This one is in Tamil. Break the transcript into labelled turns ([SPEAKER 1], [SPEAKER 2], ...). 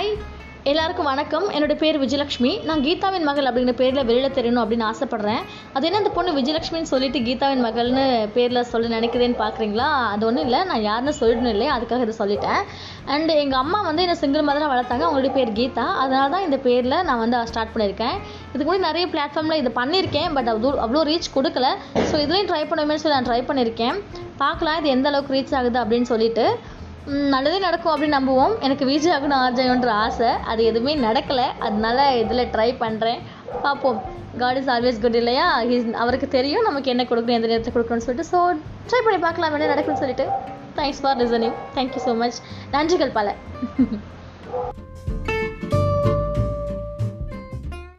[SPEAKER 1] ஹாய் எல்லாருக்கும் வணக்கம். என்னோட பேர் விஜயலட்சுமி நான் கீதாவின் மகள் அப்படிங்கிற பேரில் வெளியில் தெரியணும் அப்படின்னு ஆசைப்பட்றேன். அது என்ன அந்த பொண்ணு விஜயலட்சுமின்னு சொல்லிட்டு கீதாவின் மகள்னு பேரில் சொல்ல நினைக்கிறேன்னு பார்க்குறீங்களா அது ஒன்றும் இல்லை. நான் யாருன்னு சொல்லிடணும் இல்லை அதுக்காக இதை சொல்லிட்டேன். அண்ட் எங்கள் அம்மா வந்து என்னை சிங்கிள் மதராக வளர்த்தாங்க. அவங்களுடைய பேர் கீதா. அதனால தான் இந்த பேரில் நான் வந்து ஸ்டார்ட் பண்ணியிருக்கேன். இதுக்கு முன்னாடி நிறைய பிளாட்ஃபார்மில் இது பண்ணியிருக்கேன். பட் அவ்வளோ அவ்வளோ ரீச் கொடுக்கல. ஸோ இதுலேயும் ட்ரை பண்ணுவேன்னு சொல்லி நான் ட்ரை பண்ணியிருக்கேன். பார்க்கலாம். இது எந்த அளவுக்கு ரீச் ஆகுது அப்படின்னு சொல்லிட்டு. நல்லதே நடக்கும் அப்படின்னு நம்புவோம். எனக்கு விஜய் ஆகணும் ஆர்ஜயன்ற ஆசை. அது எதுவுமே நடக்கலை. அதனால இதில் ட்ரை பண்ணுறேன் பார்ப்போம். காட் இஸ் ஆல்வேஸ் குட் இல்லையா? He's- அவருக்கு தெரியும். நமக்கு என்ன கொடுக்கணும் எந்த நேரத்தை கொடுக்கணும்னு சொல்லிட்டு. ஸோ ட்ரை பண்ணி பார்க்கலாம். என்ன நடக்குன்னு சொல்லிட்டு. Thanks for listening thank you so much நன்றிகள் பல.